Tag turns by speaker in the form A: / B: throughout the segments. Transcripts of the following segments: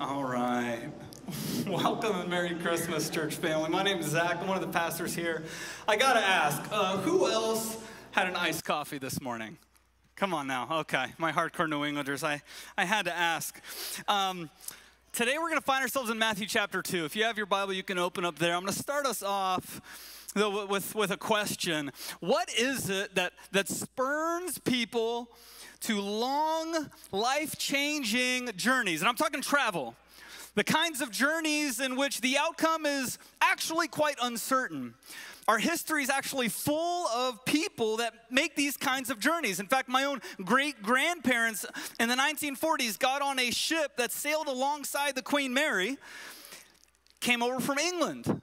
A: All right. Welcome and Merry Christmas, church family. My name is Zach. I'm one of the pastors here. I got to ask uh, who else had an iced coffee this morning? Come on now. Okay. My hardcore New Englanders, I, I had to ask. Um, today we're going to find ourselves in Matthew chapter 2. If you have your Bible, you can open up there. I'm going to start us off with, with a question What is it that, that spurns people? To long, life changing journeys. And I'm talking travel. The kinds of journeys in which the outcome is actually quite uncertain. Our history is actually full of people that make these kinds of journeys. In fact, my own great grandparents in the 1940s got on a ship that sailed alongside the Queen Mary, came over from England.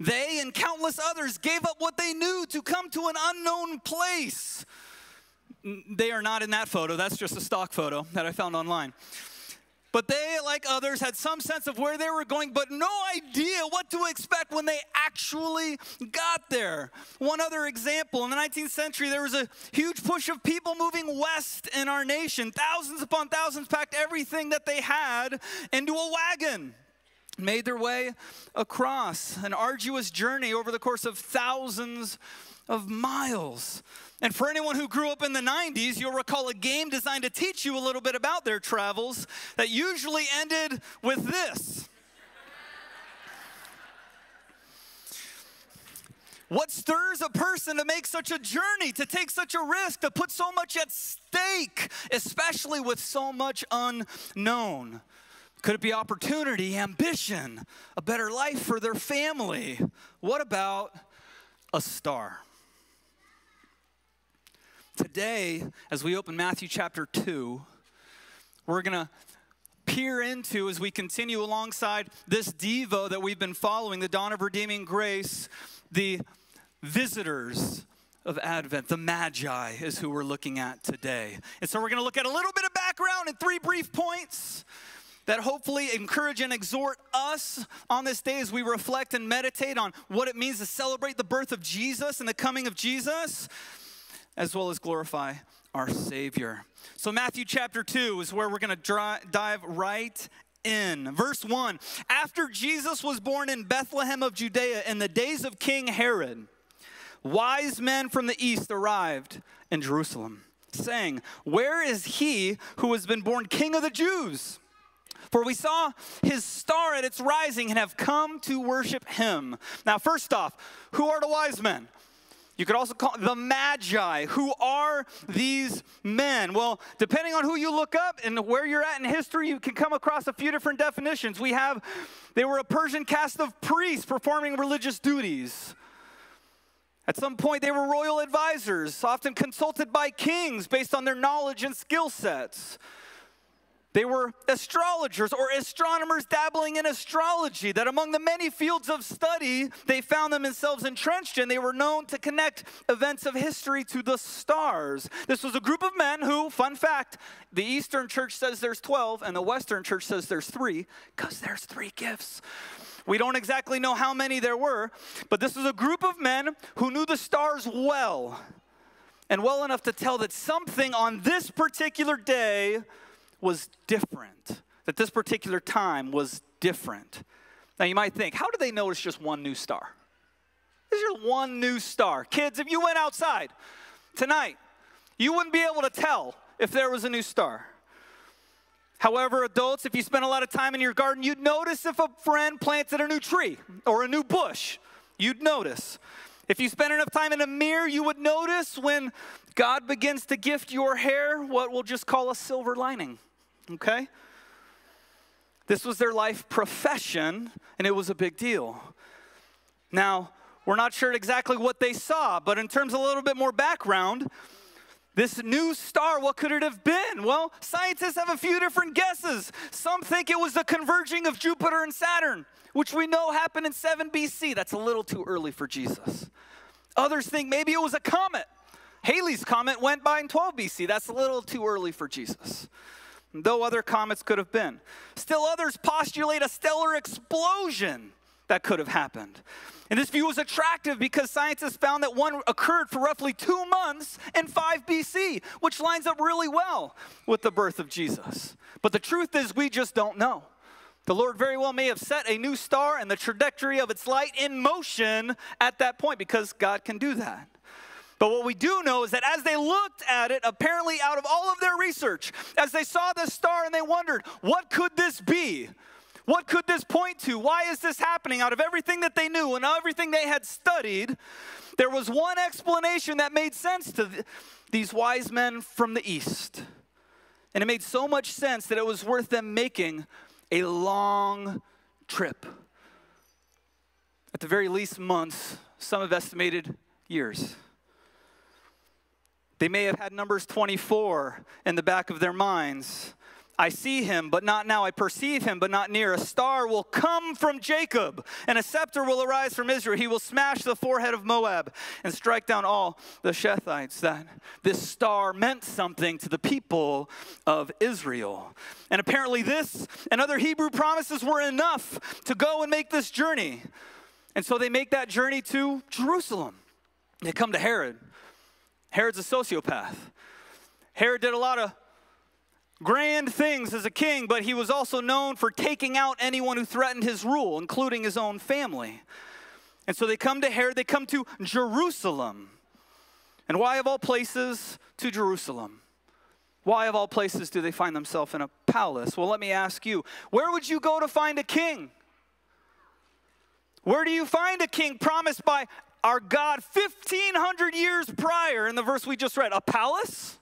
A: They and countless others gave up what they knew to come to an unknown place they are not in that photo. That's just a stock photo that I found online. But they, like others, had some sense of where they were going, but no idea what to expect when they actually got there. One other example in the 19th century, there was a huge push of people moving west in our nation. Thousands upon thousands packed everything that they had into a wagon made their way across an arduous journey over the course of thousands of miles. And for anyone who grew up in the 90s, you'll recall a game designed to teach you a little bit about their travels that usually ended with this. What stirs a person to make such a journey, to take such a risk, to put so much at stake, especially with so much unknown? Could it be opportunity, ambition, a better life for their family? What about a star? Today, as we open Matthew chapter 2, we're going to peer into as we continue alongside this Devo that we've been following, the dawn of redeeming grace, the visitors of Advent, the Magi is who we're looking at today. And so we're going to look at a little bit of background and three brief points that hopefully encourage and exhort us on this day as we reflect and meditate on what it means to celebrate the birth of Jesus and the coming of Jesus as well as glorify our Savior. So, Matthew chapter 2 is where we're going to dive right in. Verse 1 After Jesus was born in Bethlehem of Judea in the days of King Herod, wise men from the east arrived in Jerusalem, saying, Where is he who has been born King of the Jews? For we saw his star at its rising and have come to worship him. Now, first off, who are the wise men? You could also call the Magi. Who are these men? Well, depending on who you look up and where you're at in history, you can come across a few different definitions. We have, they were a Persian caste of priests performing religious duties. At some point, they were royal advisors, often consulted by kings based on their knowledge and skill sets. They were astrologers or astronomers dabbling in astrology, that among the many fields of study they found themselves entrenched in, they were known to connect events of history to the stars. This was a group of men who, fun fact, the Eastern church says there's 12 and the Western church says there's three, because there's three gifts. We don't exactly know how many there were, but this was a group of men who knew the stars well, and well enough to tell that something on this particular day was different, that this particular time was different. Now you might think, how do they notice just one new star? There's just one new star. Kids, if you went outside tonight, you wouldn't be able to tell if there was a new star. However, adults, if you spend a lot of time in your garden, you'd notice if a friend planted a new tree or a new bush. You'd notice. If you spend enough time in a mirror, you would notice when God begins to gift your hair what we'll just call a silver lining okay? This was their life profession, and it was a big deal. Now, we're not sure exactly what they saw, but in terms of a little bit more background, this new star, what could it have been? Well, scientists have a few different guesses. Some think it was the converging of Jupiter and Saturn, which we know happened in 7 BC. That's a little too early for Jesus. Others think maybe it was a comet. Halley's comet went by in 12 BC. That's a little too early for Jesus though other comets could have been. Still, others postulate a stellar explosion that could have happened. And this view was attractive because scientists found that one occurred for roughly two months in 5 BC, which lines up really well with the birth of Jesus. But the truth is, we just don't know. The Lord very well may have set a new star and the trajectory of its light in motion at that point because God can do that. But what we do know is that as they looked at it, apparently out of all of their research, as they saw this star and they wondered, what could this be? What could this point to? Why is this happening? Out of everything that they knew and everything they had studied, there was one explanation that made sense to th- these wise men from the east. And it made so much sense that it was worth them making a long trip. At the very least, months, some have estimated years. They may have had Numbers 24 in the back of their minds. I see him, but not now. I perceive him, but not near. A star will come from Jacob, and a scepter will arise from Israel. He will smash the forehead of Moab and strike down all the Shethites. That this star meant something to the people of Israel. And apparently, this and other Hebrew promises were enough to go and make this journey. And so they make that journey to Jerusalem. They come to Herod. Herod's a sociopath. Herod did a lot of grand things as a king, but he was also known for taking out anyone who threatened his rule, including his own family. And so they come to Herod, they come to Jerusalem. And why, of all places, to Jerusalem? Why, of all places, do they find themselves in a palace? Well, let me ask you where would you go to find a king? Where do you find a king promised by our God 1,500 years prior in the verse we just read? A palace?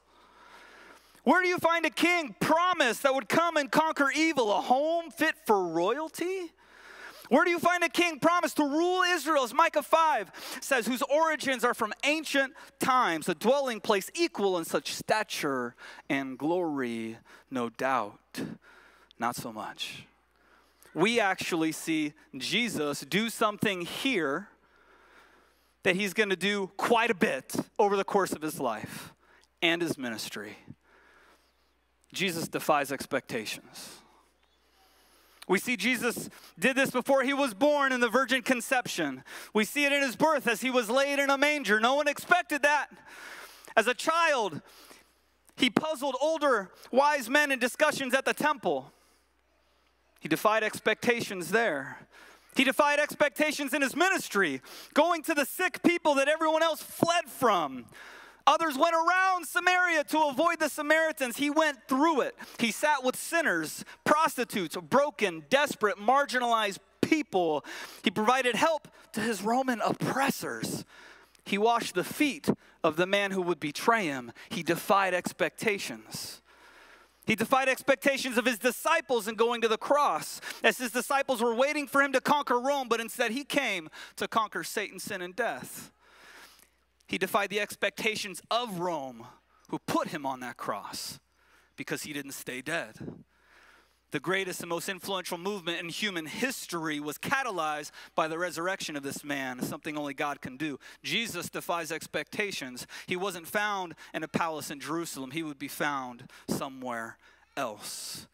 A: Where do you find a king promised that would come and conquer evil? A home fit for royalty? Where do you find a king promised to rule Israel, as Micah 5 says, whose origins are from ancient times, a dwelling place equal in such stature and glory? No doubt. Not so much. We actually see Jesus do something here that he's going to do quite a bit over the course of his life and his ministry. Jesus defies expectations. We see Jesus did this before he was born in the virgin conception. We see it in his birth as he was laid in a manger. No one expected that. As a child, he puzzled older wise men in discussions at the temple. He defied expectations there. He defied expectations in his ministry, going to the sick people that everyone else fled from. Others went around Samaria to avoid the Samaritans. He went through it. He sat with sinners, prostitutes, broken, desperate, marginalized people. He provided help to his Roman oppressors. He washed the feet of the man who would betray him. He defied expectations. He defied expectations of his disciples in going to the cross, as his disciples were waiting for him to conquer Rome, but instead he came to conquer Satan, sin, and death. He defied the expectations of Rome, who put him on that cross because he didn't stay dead. The greatest and most influential movement in human history was catalyzed by the resurrection of this man, something only God can do. Jesus defies expectations. He wasn't found in a palace in Jerusalem, he would be found somewhere else.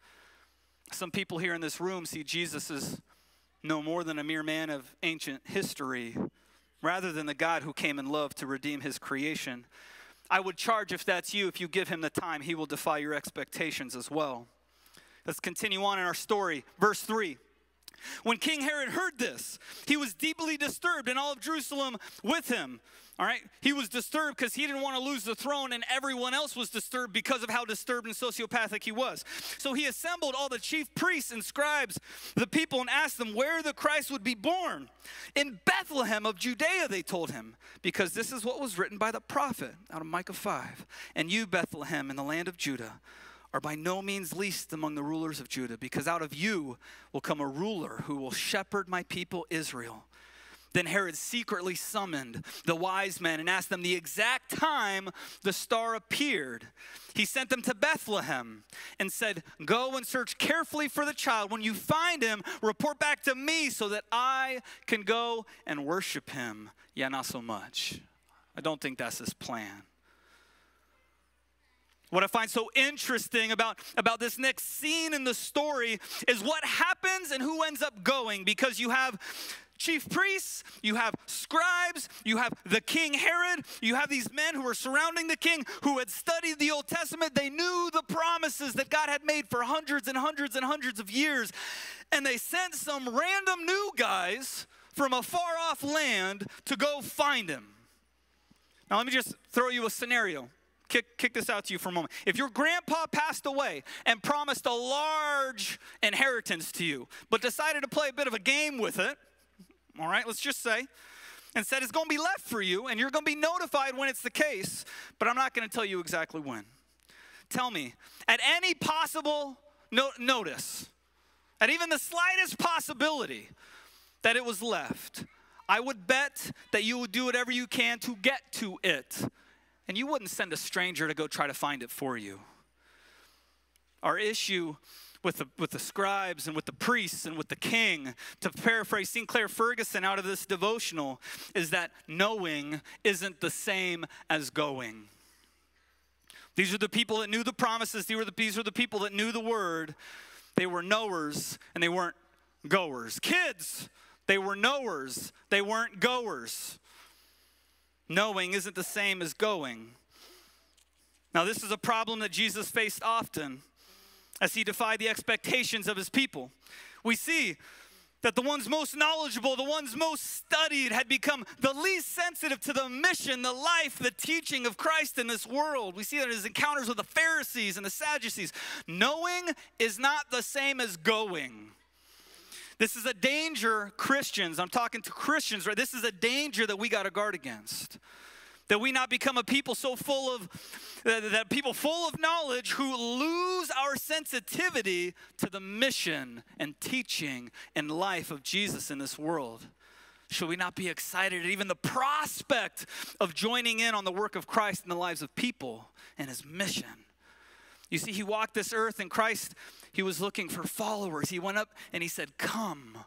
A: Some people here in this room see Jesus as no more than a mere man of ancient history, rather than the God who came in love to redeem his creation. I would charge if that's you, if you give him the time, he will defy your expectations as well. Let's continue on in our story. Verse 3. When King Herod heard this, he was deeply disturbed, and all of Jerusalem with him. All right? He was disturbed because he didn't want to lose the throne, and everyone else was disturbed because of how disturbed and sociopathic he was. So he assembled all the chief priests and scribes, the people, and asked them where the Christ would be born. In Bethlehem of Judea, they told him, because this is what was written by the prophet out of Micah 5. And you, Bethlehem, in the land of Judah, are by no means least among the rulers of Judah, because out of you will come a ruler who will shepherd my people Israel. Then Herod secretly summoned the wise men and asked them the exact time the star appeared. He sent them to Bethlehem and said, Go and search carefully for the child. When you find him, report back to me so that I can go and worship him. Yeah, not so much. I don't think that's his plan. What I find so interesting about, about this next scene in the story is what happens and who ends up going because you have chief priests, you have scribes, you have the king Herod, you have these men who were surrounding the king who had studied the Old Testament. They knew the promises that God had made for hundreds and hundreds and hundreds of years. and they sent some random new guys from a far off land to go find him. Now, let me just throw you a scenario. Kick, kick this out to you for a moment. If your grandpa passed away and promised a large inheritance to you, but decided to play a bit of a game with it, all right, let's just say, and said it's going to be left for you and you're going to be notified when it's the case, but I'm not going to tell you exactly when. Tell me, at any possible no- notice, at even the slightest possibility that it was left, I would bet that you would do whatever you can to get to it. And you wouldn't send a stranger to go try to find it for you. Our issue with the, with the scribes and with the priests and with the king, to paraphrase Sinclair Ferguson out of this devotional, is that knowing isn't the same as going. These are the people that knew the promises, these were the, these were the people that knew the word. They were knowers and they weren't goers. Kids, they were knowers, they weren't goers. Knowing isn't the same as going. Now, this is a problem that Jesus faced often as he defied the expectations of his people. We see that the ones most knowledgeable, the ones most studied, had become the least sensitive to the mission, the life, the teaching of Christ in this world. We see that in his encounters with the Pharisees and the Sadducees. Knowing is not the same as going. This is a danger, Christians, I'm talking to Christians, right? This is a danger that we got to guard against. That we not become a people so full of, uh, that people full of knowledge who lose our sensitivity to the mission and teaching and life of Jesus in this world. Should we not be excited at even the prospect of joining in on the work of Christ in the lives of people and his mission? You see, he walked this earth and Christ, he was looking for followers. He went up and he said, Come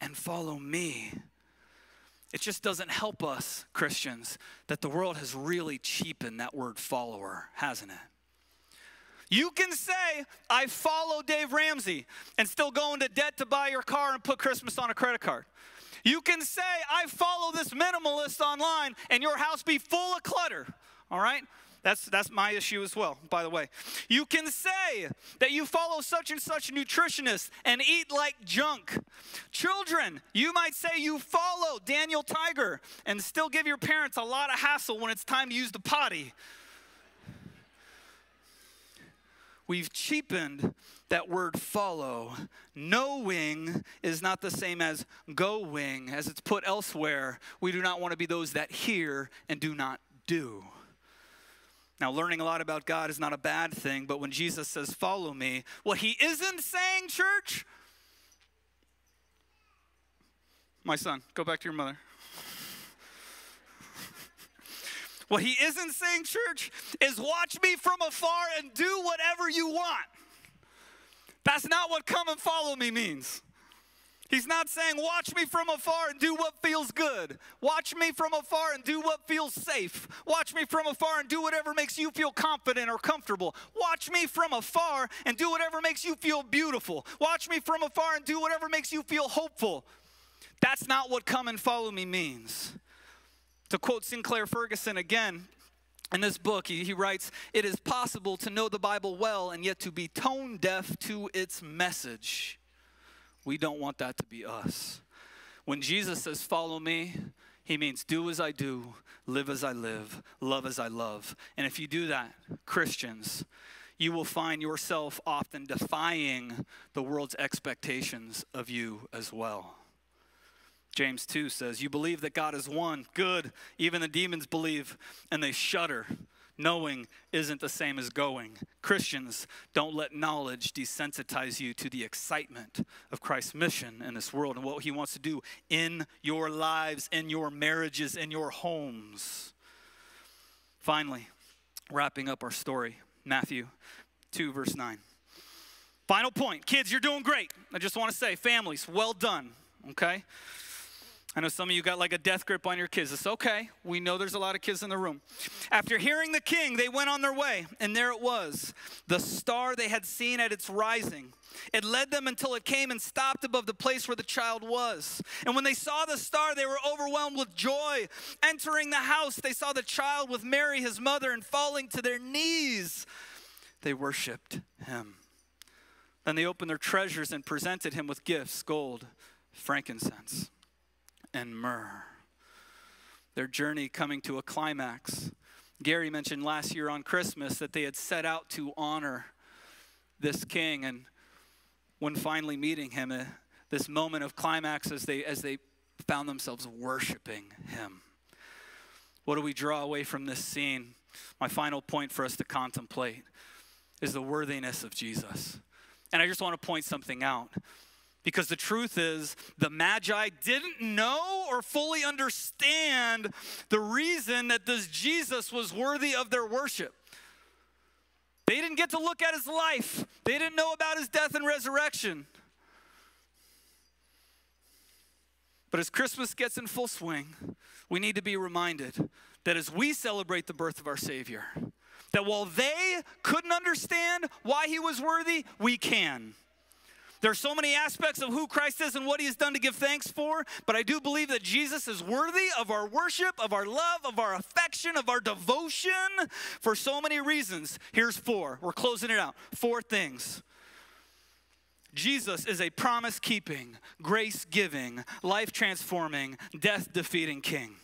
A: and follow me. It just doesn't help us, Christians, that the world has really cheapened that word follower, hasn't it? You can say, I follow Dave Ramsey and still go into debt to buy your car and put Christmas on a credit card. You can say, I follow this minimalist online and your house be full of clutter, all right? That's, that's my issue as well, by the way. You can say that you follow such and such nutritionist and eat like junk. Children, you might say you follow Daniel Tiger and still give your parents a lot of hassle when it's time to use the potty. We've cheapened that word follow. Knowing is not the same as going, as it's put elsewhere. We do not want to be those that hear and do not do. Now, learning a lot about God is not a bad thing, but when Jesus says, Follow me, what he isn't saying, church, my son, go back to your mother. what he isn't saying, church, is watch me from afar and do whatever you want. That's not what come and follow me means. He's not saying, Watch me from afar and do what feels good. Watch me from afar and do what feels safe. Watch me from afar and do whatever makes you feel confident or comfortable. Watch me from afar and do whatever makes you feel beautiful. Watch me from afar and do whatever makes you feel hopeful. That's not what come and follow me means. To quote Sinclair Ferguson again, in this book, he, he, writes, It is possible to know the Bible well and yet to be tone deaf to its message. We don't want that to be us. When Jesus says, Follow me, he means do as I do, live as I live, love as I love. And if you do that, Christians, you will find yourself often defying the world's expectations of you as well. James 2 says, You believe that God is one. Good. Even the demons believe and they shudder. Knowing isn't the same as going. Christians, don't let knowledge desensitize you to the excitement of Christ's mission in this world and what he wants to do in your lives, in your marriages, in your homes. Finally, wrapping up our story, Matthew 2, verse 9. Final point. Kids, you're doing great. I just want to say, families, well done, okay? I know some of you got like a death grip on your kids. It's okay. We know there's a lot of kids in the room. After hearing the king, they went on their way, and there it was, the star they had seen at its rising. It led them until it came and stopped above the place where the child was. And when they saw the star, they were overwhelmed with joy. Entering the house, they saw the child with Mary, his mother, and falling to their knees, they worshiped him. Then they opened their treasures and presented him with gifts gold, frankincense, and myrrh. Their journey coming to a climax. Gary mentioned last year on Christmas that they had set out to honor this king, and when finally meeting him, uh, this moment of climax as they, as they found themselves worshiping him. What do we draw away from this scene? My final point for us to contemplate is the worthiness of Jesus. And I just want to point something out. Because the truth is, the Magi didn't know or fully understand the reason that this Jesus was worthy of their worship. They didn't get to look at his life, they didn't know about his death and resurrection. But as Christmas gets in full swing, we need to be reminded that as we celebrate the birth of our Savior, that while they couldn't understand why he was worthy, we can. There are so many aspects of who Christ is and what he has done to give thanks for, but I do believe that Jesus is worthy of our worship, of our love, of our affection, of our devotion for so many reasons. Here's four. We're closing it out. Four things. Jesus is a promise keeping, grace giving, life transforming, death defeating king.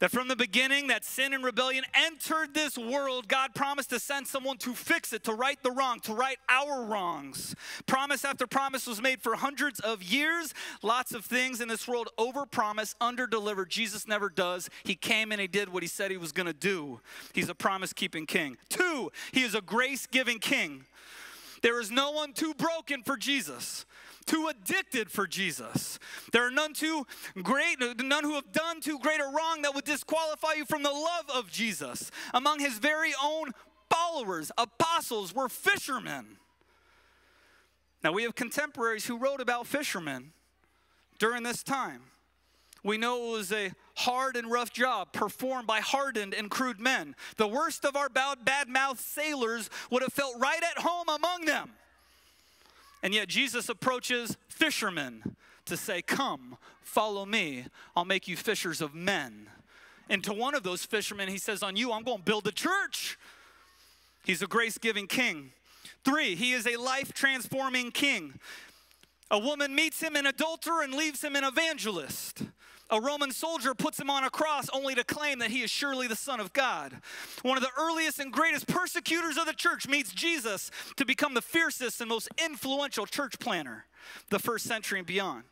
A: That from the beginning, that sin and rebellion entered this world, God promised to send someone to fix it, to right the wrong, to right our wrongs. Promise after promise was made for hundreds of years. Lots of things in this world overpromise, underdeliver. Jesus never does. He came and he did what he said he was going to do. He's a promise keeping king. Two, he is a grace giving king. There is no one too broken for Jesus too addicted for Jesus. There are none too great, none who have done too great a wrong that would disqualify you from the love of Jesus. Among his very own followers, apostles, were fishermen. Now we have contemporaries who wrote about fishermen during this time. We know it was a hard and rough job performed by hardened and crude men. The worst of our bad mouthed sailors would have felt right at home among them. And yet Jesus approaches fishermen to say, Come, follow me. I'll make you fishers of men. And to one of those fishermen, he says, On you, I'm going to build a church. He's a grace giving king. Three, he is a life transforming king. A woman meets him an adulterer and leaves him an evangelist a Roman soldier puts him on a cross only to claim that he is surely the Son of God. One of the earliest and greatest persecutors of the church meets Jesus to become the fiercest and most influential church planner, the first century and beyond.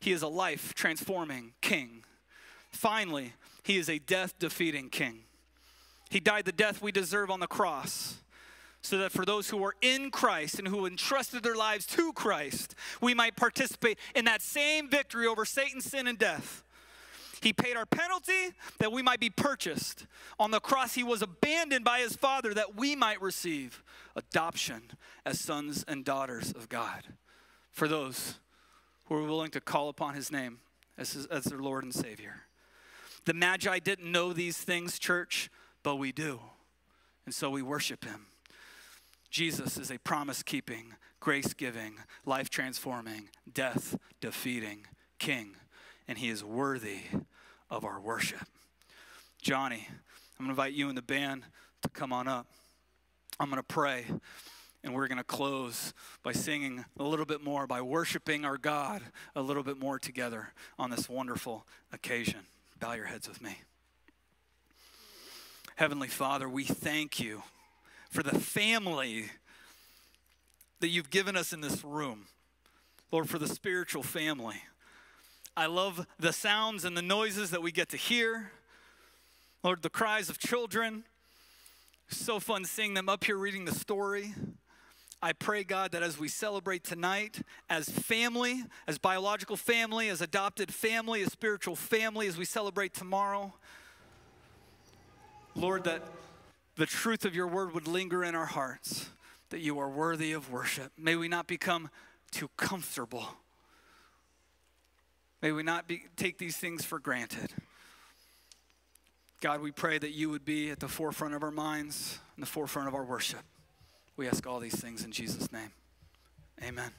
A: He is a life transforming king. Finally, he is a death defeating king. He died the death we deserve on the cross so that for those who are in Christ and who entrusted their lives to Christ, we might participate in that same victory over Satan, sin, and death. He paid our penalty that we might be purchased. On the cross, he was abandoned by his Father that we might receive adoption as sons and daughters of God. For those who are willing to call upon his name as, his, as their Lord and Savior. The Magi didn't know these things, church, but we do. And so we worship him. Jesus is a promise keeping, grace giving, life transforming, death defeating king, and he is worthy of our worship. Johnny, I'm going to invite you and the band to come on up. I'm going to pray, and we're going to close by singing a little bit more, by worshiping our God a little bit more together on this wonderful occasion. Bow your heads with me. Heavenly Father, we thank you for the family that you've given us in this room. Lord, for the spiritual family. I love the sounds and the noises that we get to hear. Lord, the cries of children. So fun seeing them up here reading the story. I pray, God, that as we celebrate tonight as family, as biological family, as adopted family, as spiritual family, as we celebrate tomorrow, Lord, that the truth of your word would linger in our hearts, that you are worthy of worship. May we not become too comfortable. May we not be, take these things for granted. God, we pray that you would be at the forefront of our minds and the forefront of our worship. We ask all these things in Jesus' name. Amen.